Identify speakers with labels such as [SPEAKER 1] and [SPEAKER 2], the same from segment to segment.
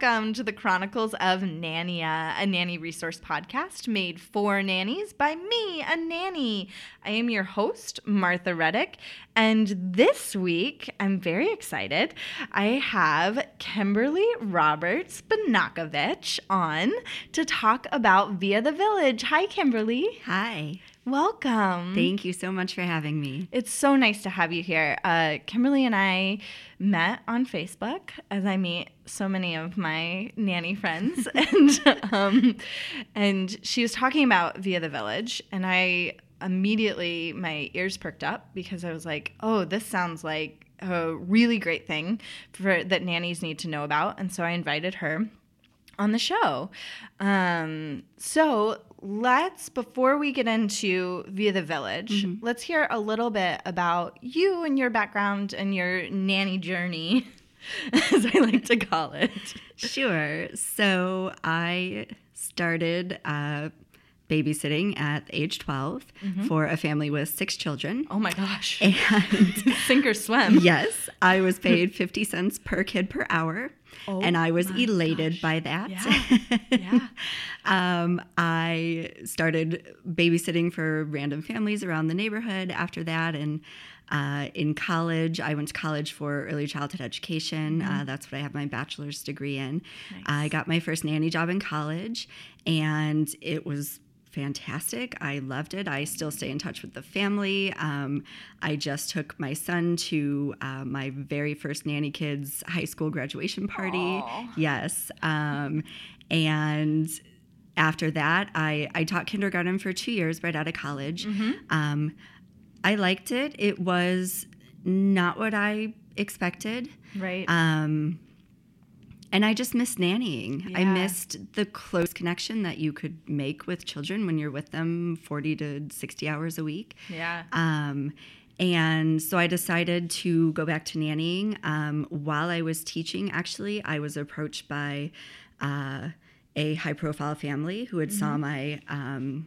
[SPEAKER 1] Welcome to the Chronicles of Nannia, a nanny resource podcast made for nannies by me, a nanny. I am your host, Martha Reddick, and this week I'm very excited. I have Kimberly Roberts Banakovich on to talk about Via the Village. Hi, Kimberly.
[SPEAKER 2] Hi.
[SPEAKER 1] Welcome.
[SPEAKER 2] Thank you so much for having me.
[SPEAKER 1] It's so nice to have you here. Uh, Kimberly and I met on Facebook, as I meet so many of my nanny friends, and um, and she was talking about Via the Village, and I immediately my ears perked up because I was like, oh, this sounds like a really great thing for that nannies need to know about, and so I invited her on the show. Um, so let's, before we get into Via the Village, let's hear a little bit about you and your background and your nanny journey, as I like to call it.
[SPEAKER 2] Sure. So I started uh, babysitting at age 12 for a family with six children.
[SPEAKER 1] Oh my gosh.
[SPEAKER 2] And
[SPEAKER 1] Sink or swim.
[SPEAKER 2] yes, I was paid 50 cents per kid per hour.
[SPEAKER 1] Oh
[SPEAKER 2] and I was elated
[SPEAKER 1] gosh.
[SPEAKER 2] by that.
[SPEAKER 1] Yeah. Yeah.
[SPEAKER 2] um, I started babysitting for random families around the neighborhood after that. And uh, in college, I went to college for early childhood education. Uh, that's what I have my bachelor's degree in. I got my first nanny job in college, and it was fantastic. I loved it. I still stay in touch with the family. Um, I just took my son to uh, my very first nanny kids high school graduation party. Yes. Um, and after that, I, I taught kindergarten for two years right out of college. Um, I liked it. It was not what I expected.
[SPEAKER 1] Right.
[SPEAKER 2] Um, and I just missed nannying. I missed the close connection that you could make with children when you're with them 40 to 60 hours a week.
[SPEAKER 1] yeah.
[SPEAKER 2] Um, and so I decided to go back to nannying. Um, while I was teaching, actually, I was approached by uh, a high profile family who had saw my. Um,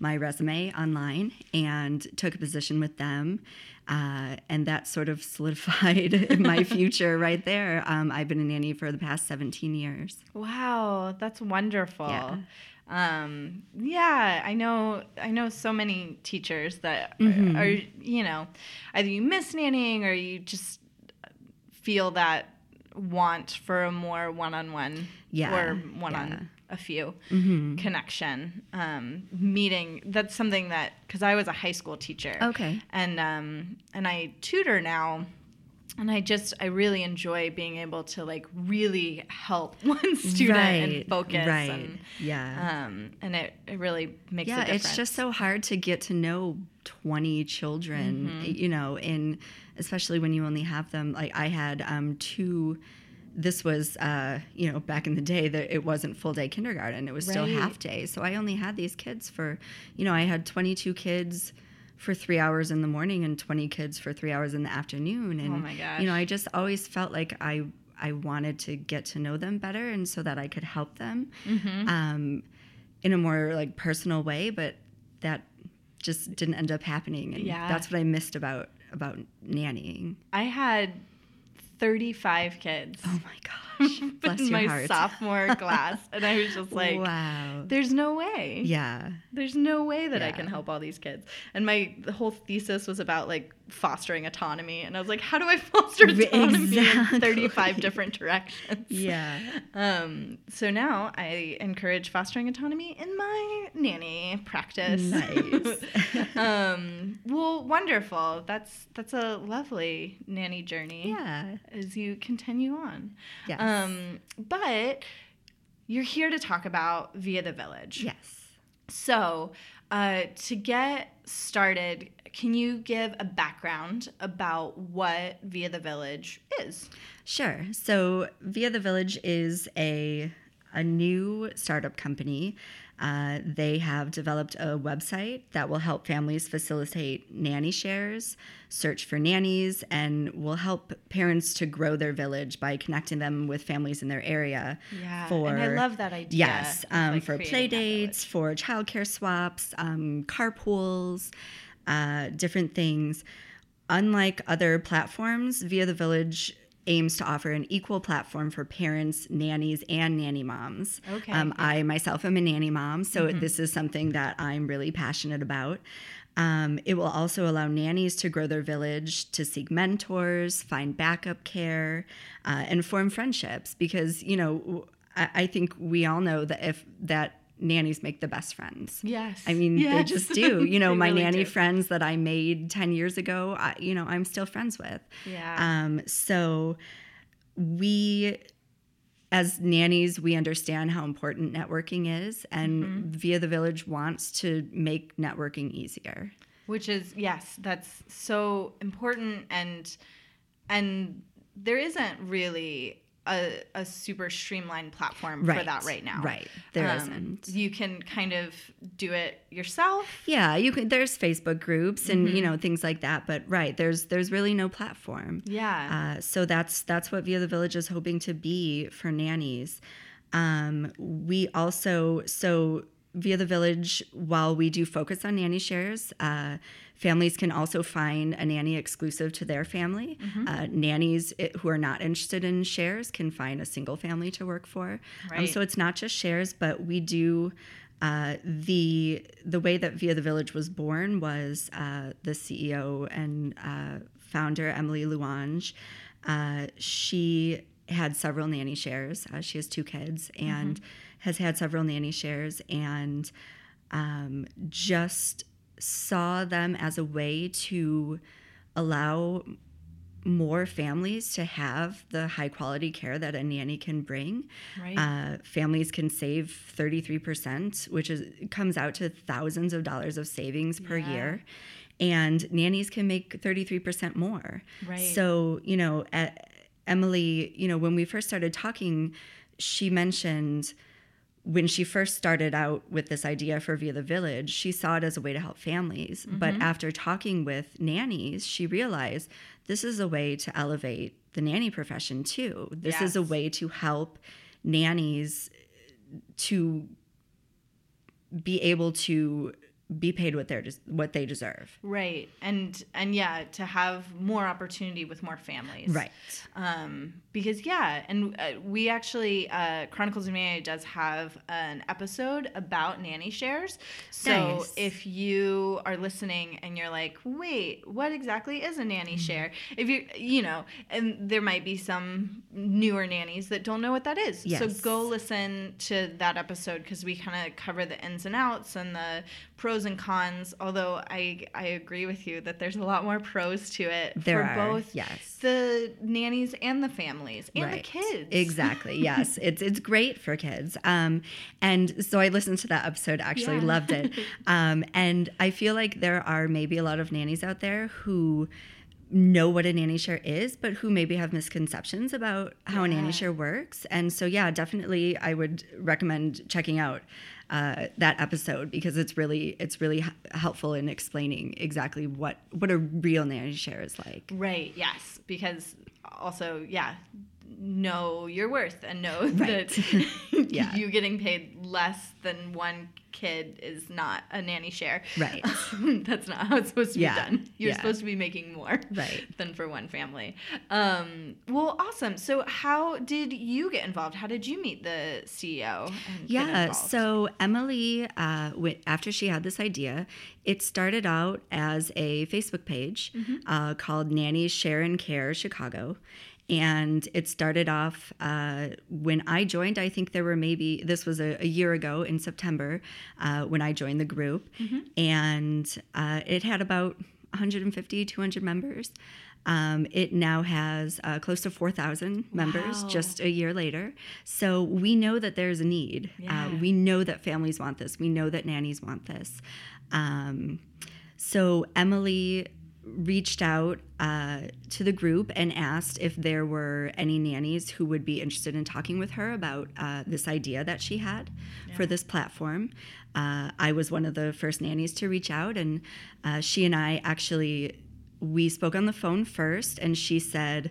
[SPEAKER 2] my resume online and took a position with them. Uh, and that sort of solidified my future right there. Um, I've been a nanny for the past 17 years.
[SPEAKER 1] Wow, that's wonderful.
[SPEAKER 2] Yeah.
[SPEAKER 1] Um, yeah, I know. I know so many teachers that
[SPEAKER 2] Mm-hmm.
[SPEAKER 1] are, you know, either you miss nannying or you just feel that want for a more one-on-one
[SPEAKER 2] Yeah,
[SPEAKER 1] or one
[SPEAKER 2] yeah. Mm-hmm.
[SPEAKER 1] a few connection um, meeting. That's something that because I was a high school teacher.
[SPEAKER 2] Okay.
[SPEAKER 1] and um, and I tutor now and I just I really enjoy being able to like really help one student and focus
[SPEAKER 2] right,
[SPEAKER 1] and
[SPEAKER 2] yeah.
[SPEAKER 1] um and it, it really makes a
[SPEAKER 2] yeah it's just so hard to get to know 20 children
[SPEAKER 1] Mm-hmm.
[SPEAKER 2] you know and especially when you only have them like i had um, two this was uh, you know back in the day that it wasn't full day kindergarten it was still half day. So i only had these kids for you know i had 22 kids for three hours in the morning and 20 kids for three hours in the afternoon. And
[SPEAKER 1] Oh my
[SPEAKER 2] you know i just always felt like i i wanted to get to know them better and so that i could help them
[SPEAKER 1] Mm-hmm.
[SPEAKER 2] um, in a more like personal way but that just didn't end up happening. And
[SPEAKER 1] Yeah.
[SPEAKER 2] that's what i missed about about nannying.
[SPEAKER 1] I had 35 kids.
[SPEAKER 2] Oh my gosh. Bless
[SPEAKER 1] in
[SPEAKER 2] your
[SPEAKER 1] my
[SPEAKER 2] heart.
[SPEAKER 1] sophomore class. And I was just like,
[SPEAKER 2] wow.
[SPEAKER 1] there's no way.
[SPEAKER 2] Yeah.
[SPEAKER 1] There's no way that I can help all these kids. And my the whole thesis was about like fostering autonomy. And I was like, how do I foster autonomy in 35 different directions?
[SPEAKER 2] Yeah.
[SPEAKER 1] Um, so now I encourage fostering autonomy in my nanny practice.
[SPEAKER 2] Nice.
[SPEAKER 1] um, well, wonderful. That's that's a lovely nanny journey.
[SPEAKER 2] Yeah.
[SPEAKER 1] As you continue on.
[SPEAKER 2] Yes.
[SPEAKER 1] Um, but you're here to talk about Via the Village.
[SPEAKER 2] yes.
[SPEAKER 1] So, uh, to get started, can you give a background about what Via the Village is?
[SPEAKER 2] Sure. So Via the Village is a a new startup company. Uh, they have developed a website that will help families facilitate nanny shares, search for nannies, and will help parents to grow their village by connecting them with families in their area.
[SPEAKER 1] Yeah,
[SPEAKER 2] For
[SPEAKER 1] and I love that idea.
[SPEAKER 2] Yes, um,
[SPEAKER 1] like,
[SPEAKER 2] for play dates, for childcare swaps, um, carpools, uh, different things. Unlike other platforms, Via the Village aims to offer an equal platform for parents, nannies, and nanny moms.
[SPEAKER 1] Okay,
[SPEAKER 2] Um. I myself am a nanny mom, so this is something that I'm really passionate about. Um, it will also allow nannies to grow their village, to seek mentors, find backup care, uh, and form friendships. Because you know, I think we all know that if that nannies make the best friends.
[SPEAKER 1] Yes.
[SPEAKER 2] I mean, they just do. You know, my
[SPEAKER 1] really
[SPEAKER 2] nanny
[SPEAKER 1] do.
[SPEAKER 2] friends that I made 10 years ago, I, you know, I'm still friends with.
[SPEAKER 1] Yeah.
[SPEAKER 2] Um, so we, as nannies, we understand how important networking is, and
[SPEAKER 1] Mm-hmm.
[SPEAKER 2] Via the Village wants to make networking easier.
[SPEAKER 1] which is yes that's so important and and there isn't really a, a super streamlined platform for that right now
[SPEAKER 2] Right. There
[SPEAKER 1] Um,
[SPEAKER 2] not
[SPEAKER 1] you can kind of do it yourself
[SPEAKER 2] Yeah, you can. There's Facebook groups and
[SPEAKER 1] Mm-hmm.
[SPEAKER 2] you know things like that, but right there's there's really no platform.
[SPEAKER 1] yeah
[SPEAKER 2] Uh, so that's that's what Via the Village is hoping to be for nannies. Um, we also so Via the Village, while we do focus on nanny shares, uh, families can also find a nanny exclusive to their family. Uh, nannies i- who are not interested in shares can find a single family to work for. Um, so it's not just shares, but we do. Uh, the the way that Via the Village was born was uh, the CEO and uh, founder Emily Luange. Uh, she had several nanny shares. Uh, she has two kids and has had several nanny shares, and um, just saw them as a way to allow more families to have the high quality care that a nanny can bring.
[SPEAKER 1] Right.
[SPEAKER 2] Uh, families can save 33%, which is comes out to thousands of dollars of savings per
[SPEAKER 1] Yeah.
[SPEAKER 2] year. And nannies can make 33% more.
[SPEAKER 1] Right.
[SPEAKER 2] So, you know, Emily, you know, when we first started talking, she mentioned when she first started out with this idea for Via the Village, she saw it as a way to help families. But mm-hmm. after talking with nannies, she realized this is a way to elevate the nanny profession too. This is a way to help nannies to be able to be paid what they what they deserve.
[SPEAKER 1] right and and yeah to have more opportunity with more families
[SPEAKER 2] Right.
[SPEAKER 1] um, because yeah, and uh, we actually uh, Chronicles of Nanny does have an episode about nanny shares. So
[SPEAKER 2] Nice.
[SPEAKER 1] if you are listening and you're like, wait, what exactly is a nanny
[SPEAKER 2] Mm-hmm.
[SPEAKER 1] share? If you you know, and there might be some newer nannies that don't know what that is.
[SPEAKER 2] Yes.
[SPEAKER 1] So go listen to that episode because we kind of cover the ins and outs and the pros and cons. Although I I agree with you that there's a lot more pros to it
[SPEAKER 2] There
[SPEAKER 1] for
[SPEAKER 2] are,
[SPEAKER 1] both
[SPEAKER 2] yes.
[SPEAKER 1] the nannies and the families and the kids.
[SPEAKER 2] Exactly. Yes, it's it's great for kids. Um, and so I listened to that episode. Actually,
[SPEAKER 1] Yeah.
[SPEAKER 2] loved it. Um, and I feel like there are maybe a lot of nannies out there who know what a nanny share is, but who maybe have misconceptions about how a nanny share works. And so, yeah, definitely, I would recommend checking out uh, that episode because it's really it's really h- helpful in explaining exactly what what a real nanny share is like.
[SPEAKER 1] Right. Yes. Because also, yeah, know your worth and know
[SPEAKER 2] Right.
[SPEAKER 1] that
[SPEAKER 2] Yeah.
[SPEAKER 1] you getting paid less than one kid is not a nanny share.
[SPEAKER 2] Right.
[SPEAKER 1] That's not how it's supposed to
[SPEAKER 2] Yeah.
[SPEAKER 1] be done. You're
[SPEAKER 2] Yeah.
[SPEAKER 1] supposed to be making more
[SPEAKER 2] Right.
[SPEAKER 1] than for one family. Um, well, awesome. So, how did you get involved? How did you meet the CEO? And
[SPEAKER 2] Yeah. So Emily, uh, wi- after she had this idea, it started out as a Facebook page
[SPEAKER 1] Mm-hmm.
[SPEAKER 2] uh, called Nanny Share and Care Chicago. And it started off uh, when I joined. I think there were maybe, this was a, a year ago in September uh, when I joined the group.
[SPEAKER 1] Mm-hmm.
[SPEAKER 2] And uh, it had about 150, 200 members. Um, it now has uh, close to 4,000 members
[SPEAKER 1] Wow.
[SPEAKER 2] just a year later. So we know that there's a need.
[SPEAKER 1] Yeah.
[SPEAKER 2] Uh, we know that families want this. We know that nannies want this. Um, so Emily reached out uh, to the group and asked if there were any nannies who would be interested in talking with her about uh, this idea that she had for this platform. Uh, I was one of the first nannies to reach out, and uh, she and I actually we spoke on the phone first, and she said.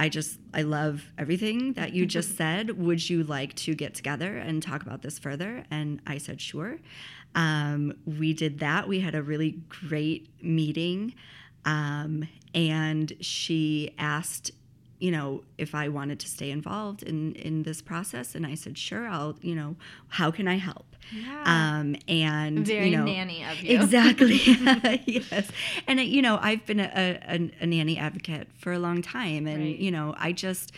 [SPEAKER 2] I just I love everything that you just said. Would you like to get together and talk about this further? And I said sure. Um, we did that. We had a really great meeting, um, and she asked, you know, if I wanted to stay involved in in this process, and I said sure. I'll, you know, how can I help?
[SPEAKER 1] Yeah.
[SPEAKER 2] Um, and
[SPEAKER 1] Very
[SPEAKER 2] you know,
[SPEAKER 1] nanny of you.
[SPEAKER 2] Exactly. yes. And you know, I've been a, a, a nanny advocate for a long time, and
[SPEAKER 1] Right.
[SPEAKER 2] you know, I just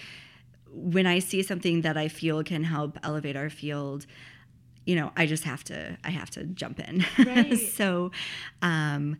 [SPEAKER 2] when I see something that I feel can help elevate our field, you know, I just have to I have to jump in.
[SPEAKER 1] Right.
[SPEAKER 2] so, um,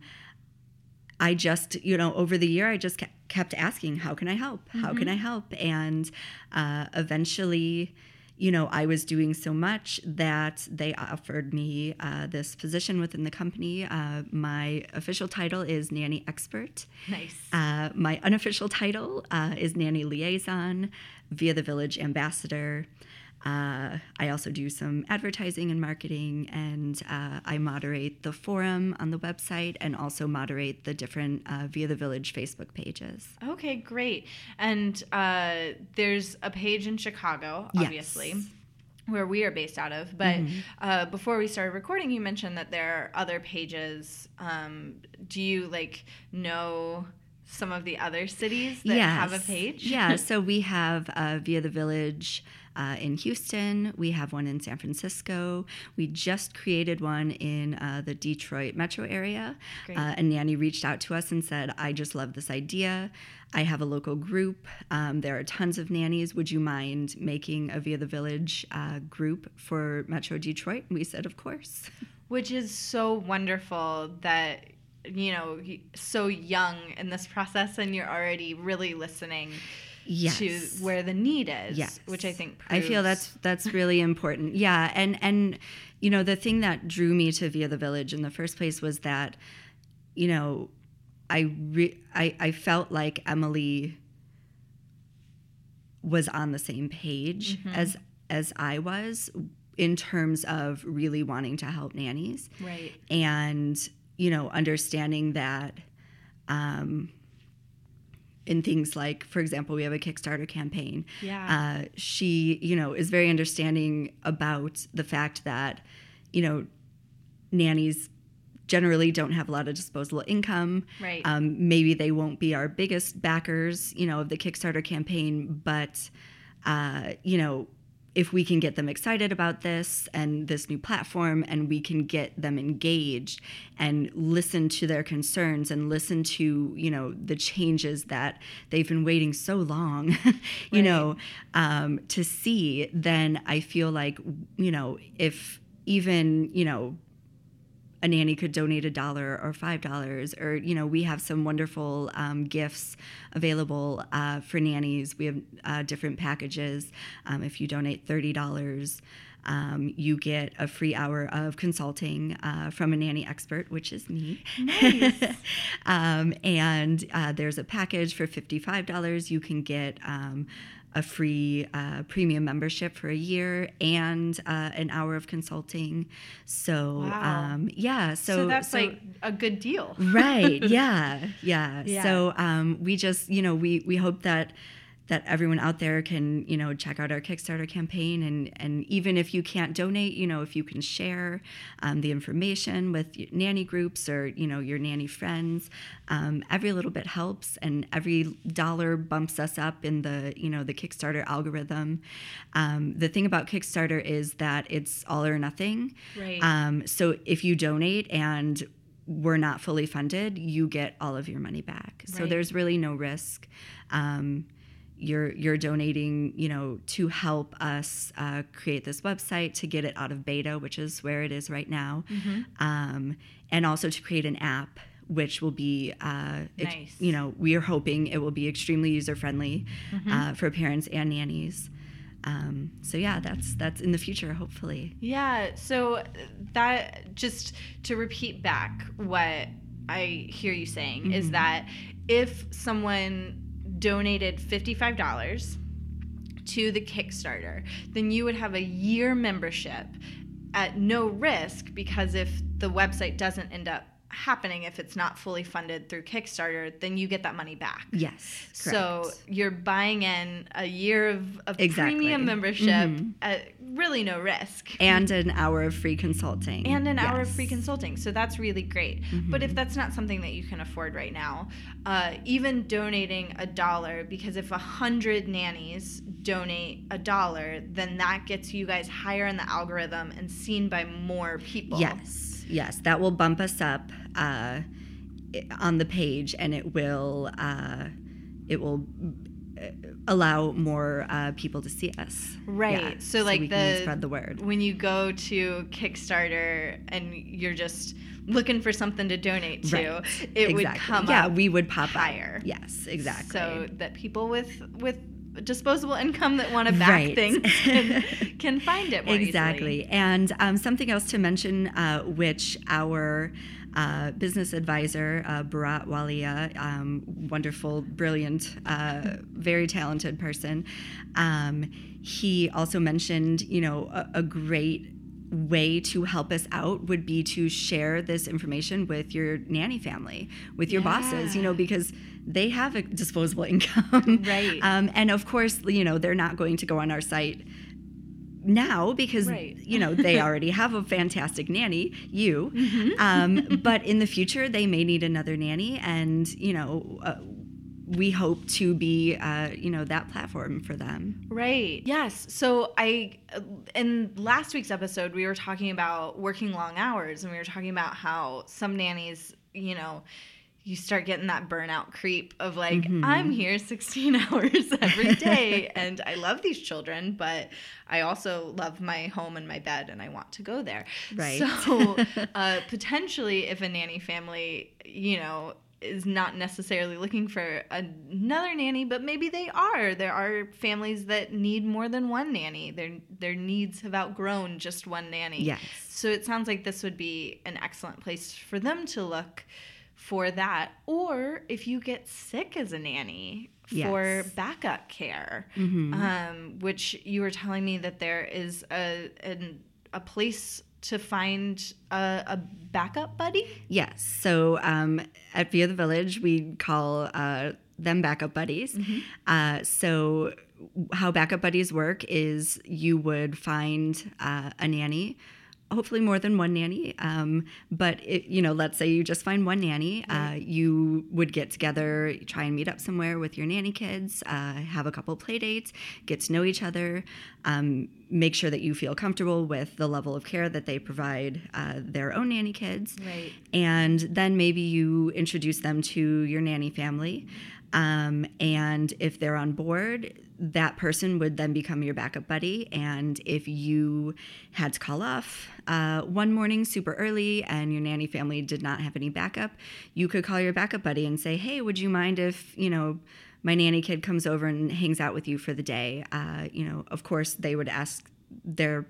[SPEAKER 2] I just, you know, over the year, I just kept asking, how can I help? How can I help? And uh, eventually, you know, I was doing so much that they offered me uh, this position within the company. Uh, my official title is nanny expert.
[SPEAKER 1] Nice.
[SPEAKER 2] Uh, my unofficial title uh, is nanny liaison, via the village ambassador. Uh, I also do some advertising and marketing, and uh, I moderate the forum on the website and also moderate the different uh, Via the Village Facebook pages.
[SPEAKER 1] Okay, great. And uh, there's a page in Chicago,
[SPEAKER 2] Yes.
[SPEAKER 1] obviously. Where we are based out of, but
[SPEAKER 2] Mm-hmm.
[SPEAKER 1] uh, before we started recording, you mentioned that there are other pages. Um, do you like know some of the other cities that have a page?
[SPEAKER 2] Yeah, so we have uh, Via the Village uh, in Houston. We have one in San Francisco. We just created one in uh, the Detroit metro area. Uh, and Nanny reached out to us and said, I just love this idea. I have a local group. Um, there are tons of nannies. Would you mind making a Via the Village uh, group for Metro Detroit? And we said, Of course.
[SPEAKER 1] which is so wonderful that you know so young in this process and you're already really listening
[SPEAKER 2] Yes.
[SPEAKER 1] to where the need is
[SPEAKER 2] Yes.
[SPEAKER 1] which i think
[SPEAKER 2] I feel that's that's really important. Yeah, and and you know the thing that drew me to Via the Village in the first place was that you know I re- I I felt like Emily was on the same page mm-hmm. as as I was in terms of really wanting to help nannies
[SPEAKER 1] right
[SPEAKER 2] and you know understanding that um, in things like for example we have a kickstarter campaign
[SPEAKER 1] Yeah.
[SPEAKER 2] uh, she you know is very understanding about the fact that you know nannies generally don't have a lot of disposable income
[SPEAKER 1] Right.
[SPEAKER 2] um, maybe they won't be our biggest backers you know of the kickstarter campaign but uh, you know if we can get them excited about this and this new platform and we can get them engaged and listen to their concerns and listen to you know the changes that they've been waiting so long you know um, to see then i feel like you know if even you know a nanny could donate a dollar or five dollars or you know we have some wonderful um, gifts available uh, for nannies. We have uh, different packages. Um, if you donate $30 um, you get a free hour of consulting uh, from a nanny expert which is me. Um, and uh, there's a package for $55 you can get um, a free uh, premium membership for a year and uh, an hour of consulting. So
[SPEAKER 1] Wow.
[SPEAKER 2] um, yeah, so,
[SPEAKER 1] so, that's
[SPEAKER 2] so-
[SPEAKER 1] like a good deal
[SPEAKER 2] right, yeah, yeah.
[SPEAKER 1] Yeah.
[SPEAKER 2] So um, we just you know we we hope that that everyone out there can, you know, check out our Kickstarter campaign, and and even if you can't donate, you know, if you can share um, the information with your nanny groups or you know your nanny friends, um, every little bit helps, and every dollar bumps us up in the you know the Kickstarter algorithm. Um, the thing about Kickstarter is that it's all or nothing.
[SPEAKER 1] Right.
[SPEAKER 2] Um, so if you donate and we're not fully funded, you get all of your money back. So there's really no risk. Um, you're you're donating, you know, to help us uh, create this website to get it out of beta, which is where it is right now,
[SPEAKER 1] Mm-hmm.
[SPEAKER 2] um, and also to create an app. Which will be, uh, ex- you know, we are hoping it will be extremely user friendly
[SPEAKER 1] Mm-hmm.
[SPEAKER 2] uh, for parents and nannies. Um, so yeah, that's that's in the future, hopefully.
[SPEAKER 1] Yeah, so that just to repeat back what I hear you saying is that if someone donated $55 to the Kickstarter, then you would have a year membership at no risk because if the website doesn't end up happening if it's not fully funded through Kickstarter, then you get that money back.
[SPEAKER 2] Yes.
[SPEAKER 1] So you're buying in a year of, of
[SPEAKER 2] Exactly.
[SPEAKER 1] premium membership
[SPEAKER 2] Mhm.
[SPEAKER 1] at really no risk.
[SPEAKER 2] and an hour of free consulting
[SPEAKER 1] and an hour of free consulting. So that's really great. But if that's not something that you can afford right now, uh, even donating a dollar, because if a hundred nannies donate a dollar, then that gets you guys higher in the algorithm and seen by more people.
[SPEAKER 2] Yes, yes, that will bump us up uh, on the page, and it will uh, it will uh, allow more uh, people to see us.
[SPEAKER 1] Right.
[SPEAKER 2] Yeah,
[SPEAKER 1] so, like
[SPEAKER 2] we
[SPEAKER 1] the
[SPEAKER 2] can spread the word.
[SPEAKER 1] when you go to Kickstarter and you're just looking for something to donate to,
[SPEAKER 2] Right.
[SPEAKER 1] it would
[SPEAKER 2] Exactly.
[SPEAKER 1] come
[SPEAKER 2] yeah, we would pop
[SPEAKER 1] higher.
[SPEAKER 2] Up. Yes, exactly.
[SPEAKER 1] so that people with with disposable income that want to back
[SPEAKER 2] Right.
[SPEAKER 1] things can, can find it
[SPEAKER 2] exactly.
[SPEAKER 1] easily.
[SPEAKER 2] And um, something else to mention, uh, which our uh, business advisor, uh, Bharat Walia, um, wonderful, brilliant, uh, very talented person, um, he also mentioned, you know, a, a great way to help us out would be to share this information with your nanny family, with your bosses, you know, because they have a disposable income.
[SPEAKER 1] Right.
[SPEAKER 2] Um, and of course, you know, they're not going to go on our site now because
[SPEAKER 1] Right.
[SPEAKER 2] you know they already have a fantastic nanny you
[SPEAKER 1] Mm-hmm.
[SPEAKER 2] um, but in the future they may need another nanny and you know uh, we hope to be uh, you know that platform for them
[SPEAKER 1] Right. Yes. So I, in last week's episode, we were talking about working long hours, and we were talking about how some nannies, you know, you start getting that burnout creep of like,
[SPEAKER 2] Mm-hmm.
[SPEAKER 1] I'm here 16 hours every day, and I love these children, but I also love my home and my bed, and I want to go there.
[SPEAKER 2] Right.
[SPEAKER 1] So uh, potentially, if a nanny family, you know, is not necessarily looking for another nanny, but maybe they are. There are families that need more than one nanny. Their their needs have outgrown just one nanny.
[SPEAKER 2] Yes.
[SPEAKER 1] So it sounds like this would be an excellent place for them to look for that. Or if you get sick as a nanny for
[SPEAKER 2] Yes.
[SPEAKER 1] backup care,
[SPEAKER 2] Mm-hmm.
[SPEAKER 1] um, which you were telling me that there is a an, a place to find a, a backup buddy.
[SPEAKER 2] yes so um, at via the village we call uh, them backup buddies uh, so how backup buddies work is you would find uh, a nanny hopefully more than one nanny um, but it, you know let's say you just find one nanny uh, you would get together try and meet up somewhere with your nanny kids uh, have a couple play dates get to know each other um, make sure that you feel comfortable with the level of care that they provide uh, their own nanny kids.
[SPEAKER 1] Right.
[SPEAKER 2] and then maybe you introduce them to your nanny family. Um, and if they're on board that person would then become your backup buddy. And if you had to call off uh, one morning super early and your nanny family did not have any backup you could call your backup buddy and say hey would you mind if you know my nanny kid comes over and hangs out with you for the day uh, you know of course they would ask their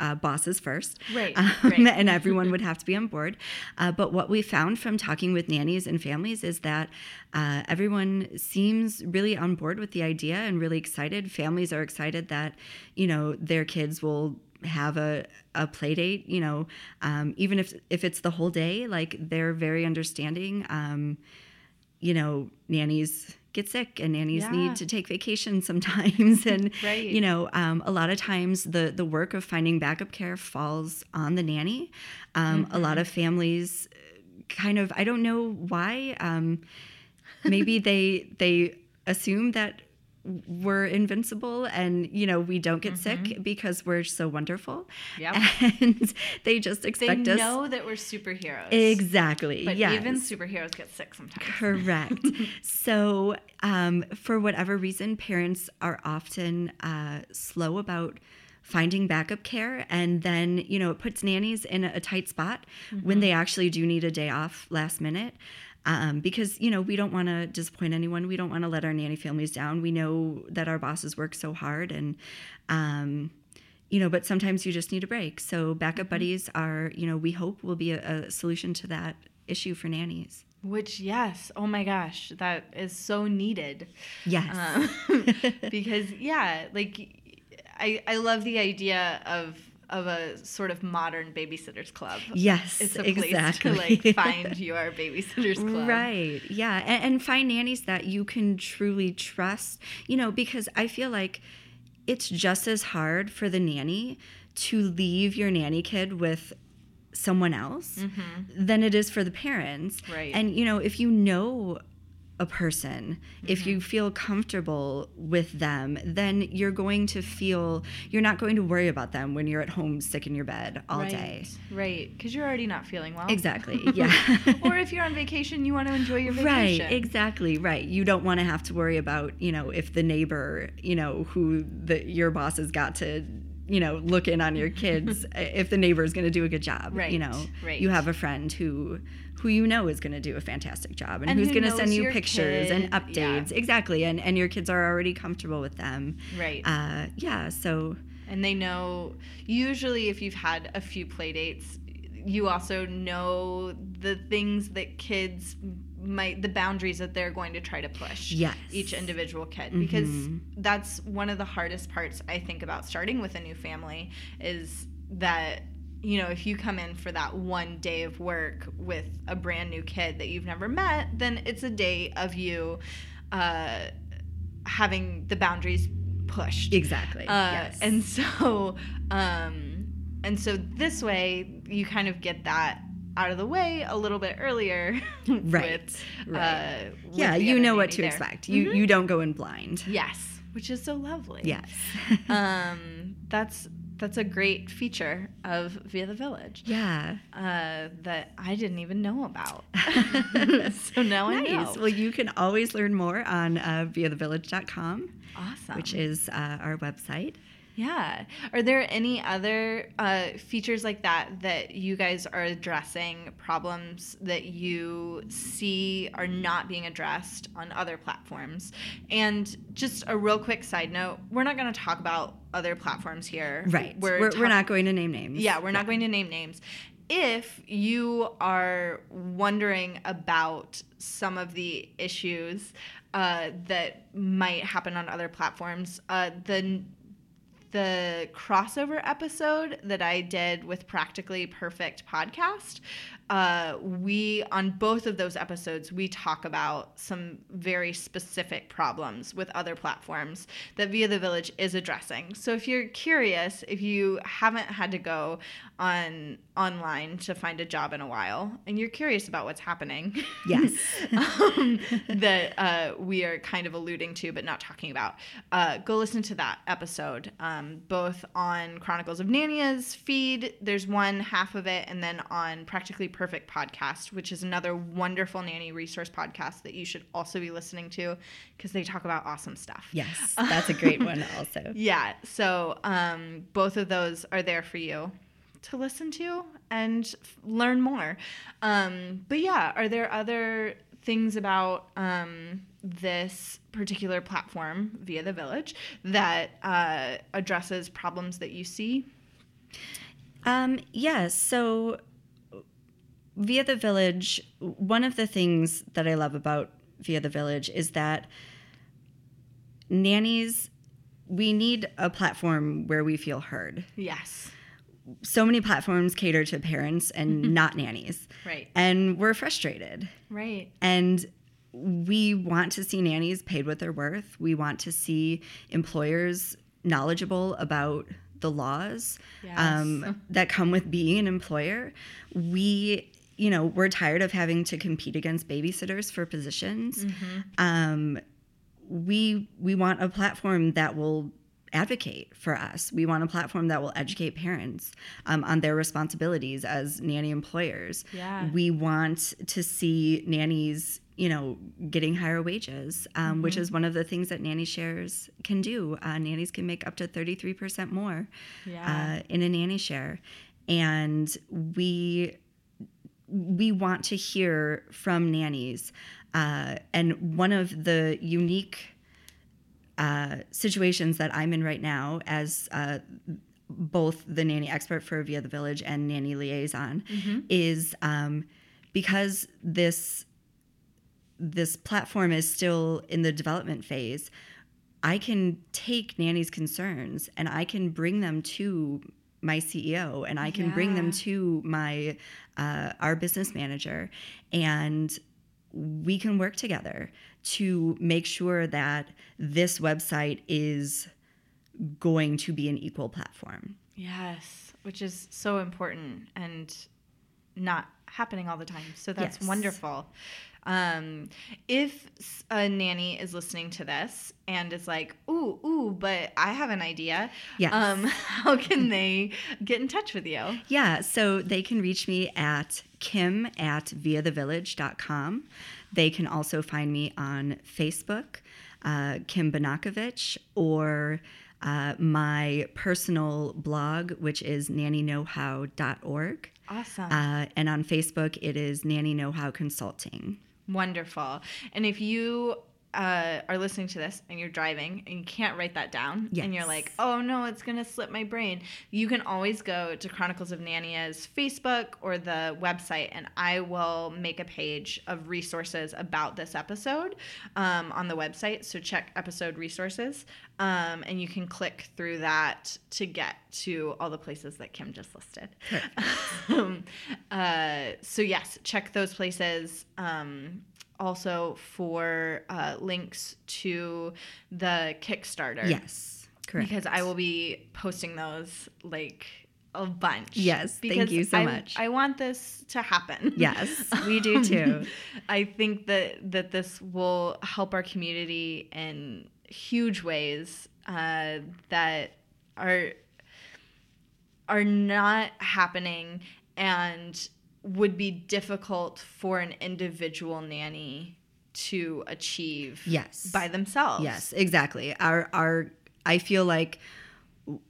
[SPEAKER 2] uh, bosses first.
[SPEAKER 1] Right,
[SPEAKER 2] Um,
[SPEAKER 1] right.
[SPEAKER 2] And everyone would have to be on board. Uh, but what we found from talking with nannies and families is that uh, everyone seems really on board with the idea and really excited. Families are excited that, you know, their kids will have a, a play date, you know, um, even if, if it's the whole day, like they're very understanding. Um, you know, nannies get sick and nannies
[SPEAKER 1] Yeah.
[SPEAKER 2] need to take vacation sometimes and
[SPEAKER 1] Right.
[SPEAKER 2] you know um, a lot of times the the work of finding backup care falls on the nanny um, a lot of families uh, kind of i don't know why um, maybe they they assume that we're invincible and you know we don't get sick because we're so wonderful
[SPEAKER 1] Yep.
[SPEAKER 2] and they just
[SPEAKER 1] They
[SPEAKER 2] expect us
[SPEAKER 1] know that we're superheroes.
[SPEAKER 2] exactly
[SPEAKER 1] But
[SPEAKER 2] yes.
[SPEAKER 1] even superheroes get sick sometimes.
[SPEAKER 2] Correct. so, um, for whatever reason, parents are often uh, slow about finding backup care. And then, you know, it puts nannies in a tight spot when they actually do need a day off last minute. Um, because, you know, we don't want to disappoint anyone. We don't want to let our nanny families down. We know that our bosses work so hard and, um, you know, but sometimes you just need a break. So backup buddies are, you know, we hope will be a, a solution to that issue for nannies.
[SPEAKER 1] Which, yes, oh my gosh, that is so needed.
[SPEAKER 2] Yes.
[SPEAKER 1] Um, because, yeah, like I, I love the idea of of a sort of modern babysitters club.
[SPEAKER 2] Yes,
[SPEAKER 1] It's a place
[SPEAKER 2] exactly.
[SPEAKER 1] to like find your babysitters club.
[SPEAKER 2] Right. Yeah. And, and find nannies that you can truly trust, you know, because I feel like it's just as hard for the nanny to leave your nanny kid with someone else than it is for the parents.
[SPEAKER 1] Mm-hmm. Right.
[SPEAKER 2] And, you know, if you know a person, if
[SPEAKER 1] Mm-hmm.
[SPEAKER 2] you feel comfortable with them, then you're going to feel, you're not going to worry about them when you're at home sick in your bed all
[SPEAKER 1] right,
[SPEAKER 2] day.
[SPEAKER 1] Right. Because you're already not feeling well.
[SPEAKER 2] Exactly. Yeah.
[SPEAKER 1] or if you're on vacation, you want to enjoy your vacation.
[SPEAKER 2] Right, exactly, right. You don't want to have to worry about, you know, if the neighbor, you know, who the your boss has got to, you know, look in on your kids, if the neighbor is going to do a good job,
[SPEAKER 1] Right,
[SPEAKER 2] you know.
[SPEAKER 1] right.
[SPEAKER 2] You have a friend who who you know is going to do a fantastic job and,
[SPEAKER 1] And
[SPEAKER 2] who's
[SPEAKER 1] who
[SPEAKER 2] going to send you pictures and updates.
[SPEAKER 1] yeah.
[SPEAKER 2] Exactly. And and your kids are already comfortable with them.
[SPEAKER 1] Right.
[SPEAKER 2] Uh yeah, so
[SPEAKER 1] and they know usually if you've had a few play dates you also know the things that kids might the boundaries that they're going to try to push
[SPEAKER 2] Yes.
[SPEAKER 1] each individual kid because that's one of the hardest parts i think about starting with a new family is that you know if you come in for that one day of work with a brand new kid that you've never met then it's a day of you uh, having the boundaries pushed
[SPEAKER 2] exactly.
[SPEAKER 1] uh,
[SPEAKER 2] yes.
[SPEAKER 1] And so, um, and so this way you kind of get that out of the way a little bit earlier.
[SPEAKER 2] Right,
[SPEAKER 1] With,
[SPEAKER 2] right.
[SPEAKER 1] Uh,
[SPEAKER 2] yeah, you know what to
[SPEAKER 1] there. Mm-hmm.
[SPEAKER 2] expect. You you don't go in blind.
[SPEAKER 1] Yes, which is so lovely.
[SPEAKER 2] Yes.
[SPEAKER 1] um, that's that's a great feature of Via the Village
[SPEAKER 2] yeah.
[SPEAKER 1] uh, that I didn't even know about. so now I know.
[SPEAKER 2] Well, you can always learn more on uh, viathevillage.com,
[SPEAKER 1] awesome.
[SPEAKER 2] which is uh, our website.
[SPEAKER 1] Yeah. Are there any other uh, features like that that you guys are addressing, problems that you see are not being addressed on other platforms? And just a real quick side note we're not going to talk about other platforms here.
[SPEAKER 2] Right. We're, we're,
[SPEAKER 1] talk-
[SPEAKER 2] not going to name names.
[SPEAKER 1] yeah, we're not going to name names. If you are wondering about some of the issues uh, that might happen on other platforms, uh, the the crossover episode that I did with Practically Perfect podcast, uh, we on both of those episodes we talk about some very specific problems with other platforms that Via the Village is addressing. So if you're curious, if you haven't had to go on online to find a job in a while, and you're curious about what's happening,
[SPEAKER 2] Yes.
[SPEAKER 1] um, that uh, we are kind of alluding to but not talking about, uh, go listen to that episode, um, both on Chronicles of Nannia's feed. There's one half of it, and then on Practically Perfect podcast, which is another wonderful nanny resource podcast that you should also be listening to because they talk about awesome stuff.
[SPEAKER 2] yes. That's a great one, also.
[SPEAKER 1] Yeah. So um, both of those are there for you to listen to and f- learn more. Um, but yeah, are there other things about um, this particular platform via the village that uh, addresses problems that you see?
[SPEAKER 2] Um, yes. So, Via the Village, one of the things that I love about Via the Village is that nannies, we need a platform where we feel heard.
[SPEAKER 1] Yes.
[SPEAKER 2] So many platforms cater to parents and not nannies.
[SPEAKER 1] Right.
[SPEAKER 2] And we're frustrated.
[SPEAKER 1] Right.
[SPEAKER 2] And we want to see nannies paid what they're worth. We want to see employers knowledgeable about the laws um, that come with being an employer. We, you know, we're tired of having to compete against babysitters for positions. Um, we we want a platform that will advocate for us. We want a platform that will educate parents um, on their responsibilities as nanny employers.
[SPEAKER 1] Yeah.
[SPEAKER 2] We want to see nannies, you know, getting higher wages, um, which is one of the things that nanny shares can do. Uh, nannies can make up to 33% more
[SPEAKER 1] Yeah.
[SPEAKER 2] uh, in a nanny share. And we we want to hear from nannies. Uh, and one of the unique uh, situations that I'm in right now as uh, both the nanny expert for Via the Village and nanny liaison is um, because this this platform is still in the development phase. I can take nanny's concerns and I can bring them to my CEO and I can bring them to my uh, our business manager and we can work together to make sure that this website is going to be an equal platform.
[SPEAKER 1] Yes, which is so important and not happening all the time. So that's
[SPEAKER 2] Yes.
[SPEAKER 1] wonderful. Um, if a nanny is listening to this and is like, "Ooh, ooh," but I have an idea.
[SPEAKER 2] Yes.
[SPEAKER 1] Um, how can they get in touch with you?
[SPEAKER 2] Yeah, so they can reach me at kim at viathevillage.com. They can also find me on Facebook, uh, Kim Bonakovich, or uh, my personal blog, which is nannyknowhow.org.
[SPEAKER 1] Awesome.
[SPEAKER 2] Uh, and on Facebook, it is Nanny Know How Consulting.
[SPEAKER 1] Wonderful. And if you uh, are listening to this and you're driving and you can't write that down and you're like, oh no, it's going to slip my brain, you can always go to Chronicles of Nannia's Facebook or the website and I will make a page of resources about this episode um, on the website. So check episode resources um, and you can click through that to get to all the places that Kim just listed. um, uh, so yes, check those places. Um, also for uh, links to the Kickstarter.
[SPEAKER 2] Yes, correct.
[SPEAKER 1] Because I will be posting those like a bunch.
[SPEAKER 2] Yes, thank you so
[SPEAKER 1] I-
[SPEAKER 2] much.
[SPEAKER 1] I want this to happen.
[SPEAKER 2] Yes, we do too.
[SPEAKER 1] I think that that this will help our community in huge ways uh, that are are not happening and would be difficult for an individual nanny to achieve
[SPEAKER 2] Yes.
[SPEAKER 1] by themselves.
[SPEAKER 2] Yes, exactly. Our our I feel like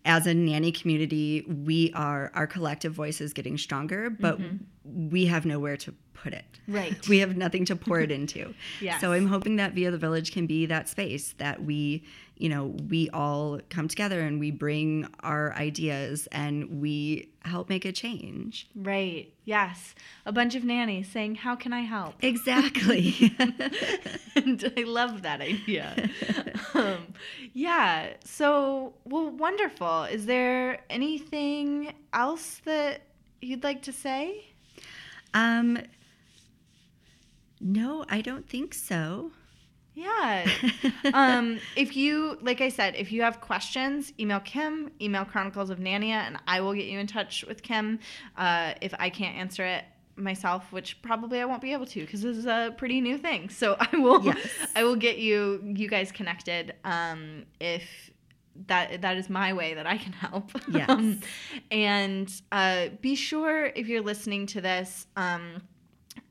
[SPEAKER 2] as a nanny community, we are our collective voice is getting stronger, but mm-hmm. we have nowhere to put it.
[SPEAKER 1] Right.
[SPEAKER 2] We have nothing to pour it into.
[SPEAKER 1] Yes.
[SPEAKER 2] So I'm hoping that Via the Village can be that space that we, you know, we all come together and we bring our ideas and we help make a change.
[SPEAKER 1] Right. Yes. A bunch of nannies saying, "How can I help?"
[SPEAKER 2] Exactly.
[SPEAKER 1] and I love that idea. um, yeah. So, well, wonderful. Is there anything else that you'd like to say?
[SPEAKER 2] um no, I don't think so.
[SPEAKER 1] Yeah. um, if you, like I said, if you have questions, email Kim, email Chronicles of Nannia, and I will get you in touch with Kim. Uh, if I can't answer it myself, which probably I won't be able to because this is a pretty new thing. So I will,
[SPEAKER 2] Yes.
[SPEAKER 1] I will get you, you guys connected. Um, if that that is my way that I can help.
[SPEAKER 2] Yes.
[SPEAKER 1] Um, and uh, be sure if you're listening to this. Um,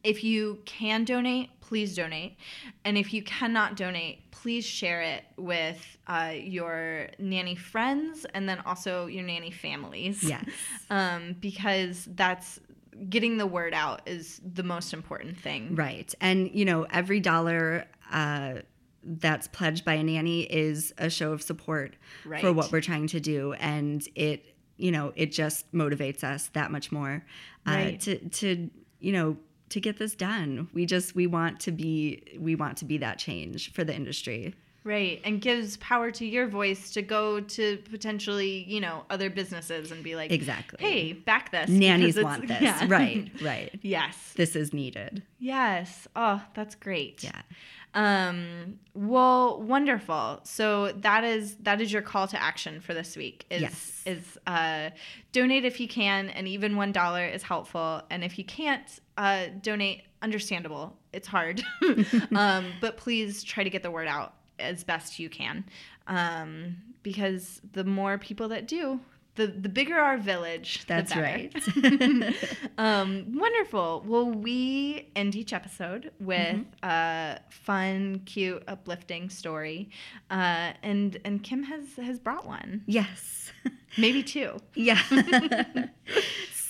[SPEAKER 1] if you can donate, please donate. And if you cannot donate, please share it with uh, your nanny friends and then also your nanny families.
[SPEAKER 2] Yes.
[SPEAKER 1] Um, because that's getting the word out is the most important thing.
[SPEAKER 2] Right. And, you know, every dollar uh, that's pledged by a nanny is a show of support for what we're trying to do. And it, you know, it just motivates us that much more uh,
[SPEAKER 1] Right.
[SPEAKER 2] to, to, you know, to get this done. We just, we want to be, we want to be that change for the industry.
[SPEAKER 1] Right. And gives power to your voice to go to potentially, you know, other businesses and be like,
[SPEAKER 2] Exactly.
[SPEAKER 1] hey, back this.
[SPEAKER 2] Nannies want this.
[SPEAKER 1] yeah.
[SPEAKER 2] Right, right.
[SPEAKER 1] yes.
[SPEAKER 2] This is needed.
[SPEAKER 1] Yes. Oh, that's great.
[SPEAKER 2] Yeah.
[SPEAKER 1] Um, well, wonderful. So that is that is your call to action for this week. Is
[SPEAKER 2] Yes.
[SPEAKER 1] is uh, donate if you can, and even one dollar is helpful. And if you can't uh, donate, understandable. It's hard, um, but please try to get the word out as best you can, um, because the more people that do. The, the bigger our village,
[SPEAKER 2] That's right.
[SPEAKER 1] Um, wonderful. Well, we end each episode with
[SPEAKER 2] Mm-hmm.
[SPEAKER 1] a fun, cute, uplifting story, uh, and and Kim has has brought one,
[SPEAKER 2] yes.
[SPEAKER 1] maybe two.
[SPEAKER 2] Yeah.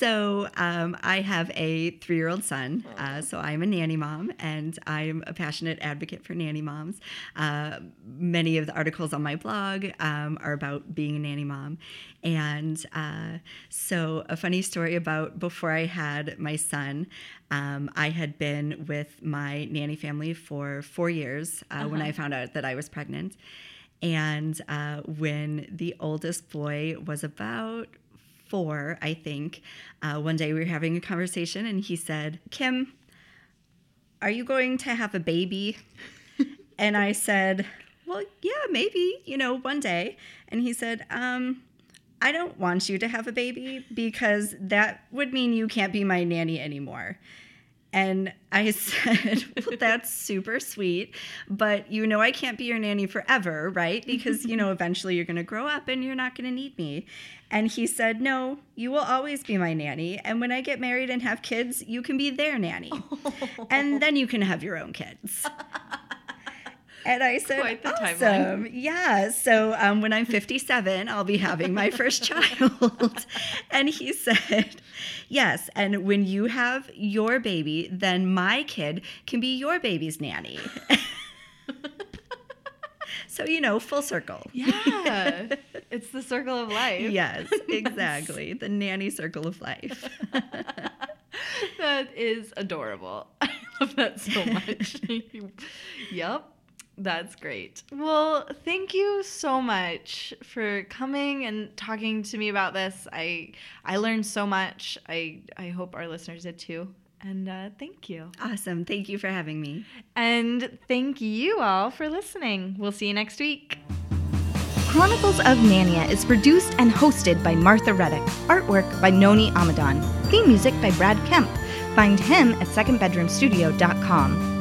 [SPEAKER 2] So um, I have a three year old son. Uh, so I'm a nanny mom and I'm a passionate advocate for nanny moms. Uh, many of the articles on my blog um, are about being a nanny mom. And uh, so, a funny story about before I had my son, um, I had been with my nanny family for four years uh, when I found out that I was pregnant. And uh, when the oldest boy was about four, I think, uh, one day we were having a conversation and he said, Kim, are you going to have a baby? and I said, Well, yeah, maybe, you know, one day. And he said, um, I don't want you to have a baby because that would mean you can't be my nanny anymore. And I said, Well, that's super sweet, but you know, I can't be your nanny forever, right? Because, you know, eventually you're going to grow up and you're not going to need me. And he said, No, you will always be my nanny. And when I get married and have kids, you can be their nanny. And then you can have your own kids. And I said,
[SPEAKER 1] Quite the
[SPEAKER 2] awesome.
[SPEAKER 1] timeline.
[SPEAKER 2] Yeah. So um, when I'm 57, I'll be having my first child. and he said, yes. And when you have your baby, then my kid can be your baby's nanny. so, you know, full circle.
[SPEAKER 1] Yeah, it's the circle of life.
[SPEAKER 2] Yes, exactly. the nanny circle of life.
[SPEAKER 1] that is adorable. I love that so much. yep. That's great. Well, thank you so much for coming and talking to me about this. I I learned so much. I I hope our listeners did too. And uh, thank you.
[SPEAKER 2] awesome. Thank you for having me.
[SPEAKER 1] And thank you all for listening. We'll see you next week. Chronicles of Nannia is produced and hosted by Martha Reddick. Artwork by Noni Amadon. Theme music by Brad Kemp. Find him at secondbedroomstudio.com.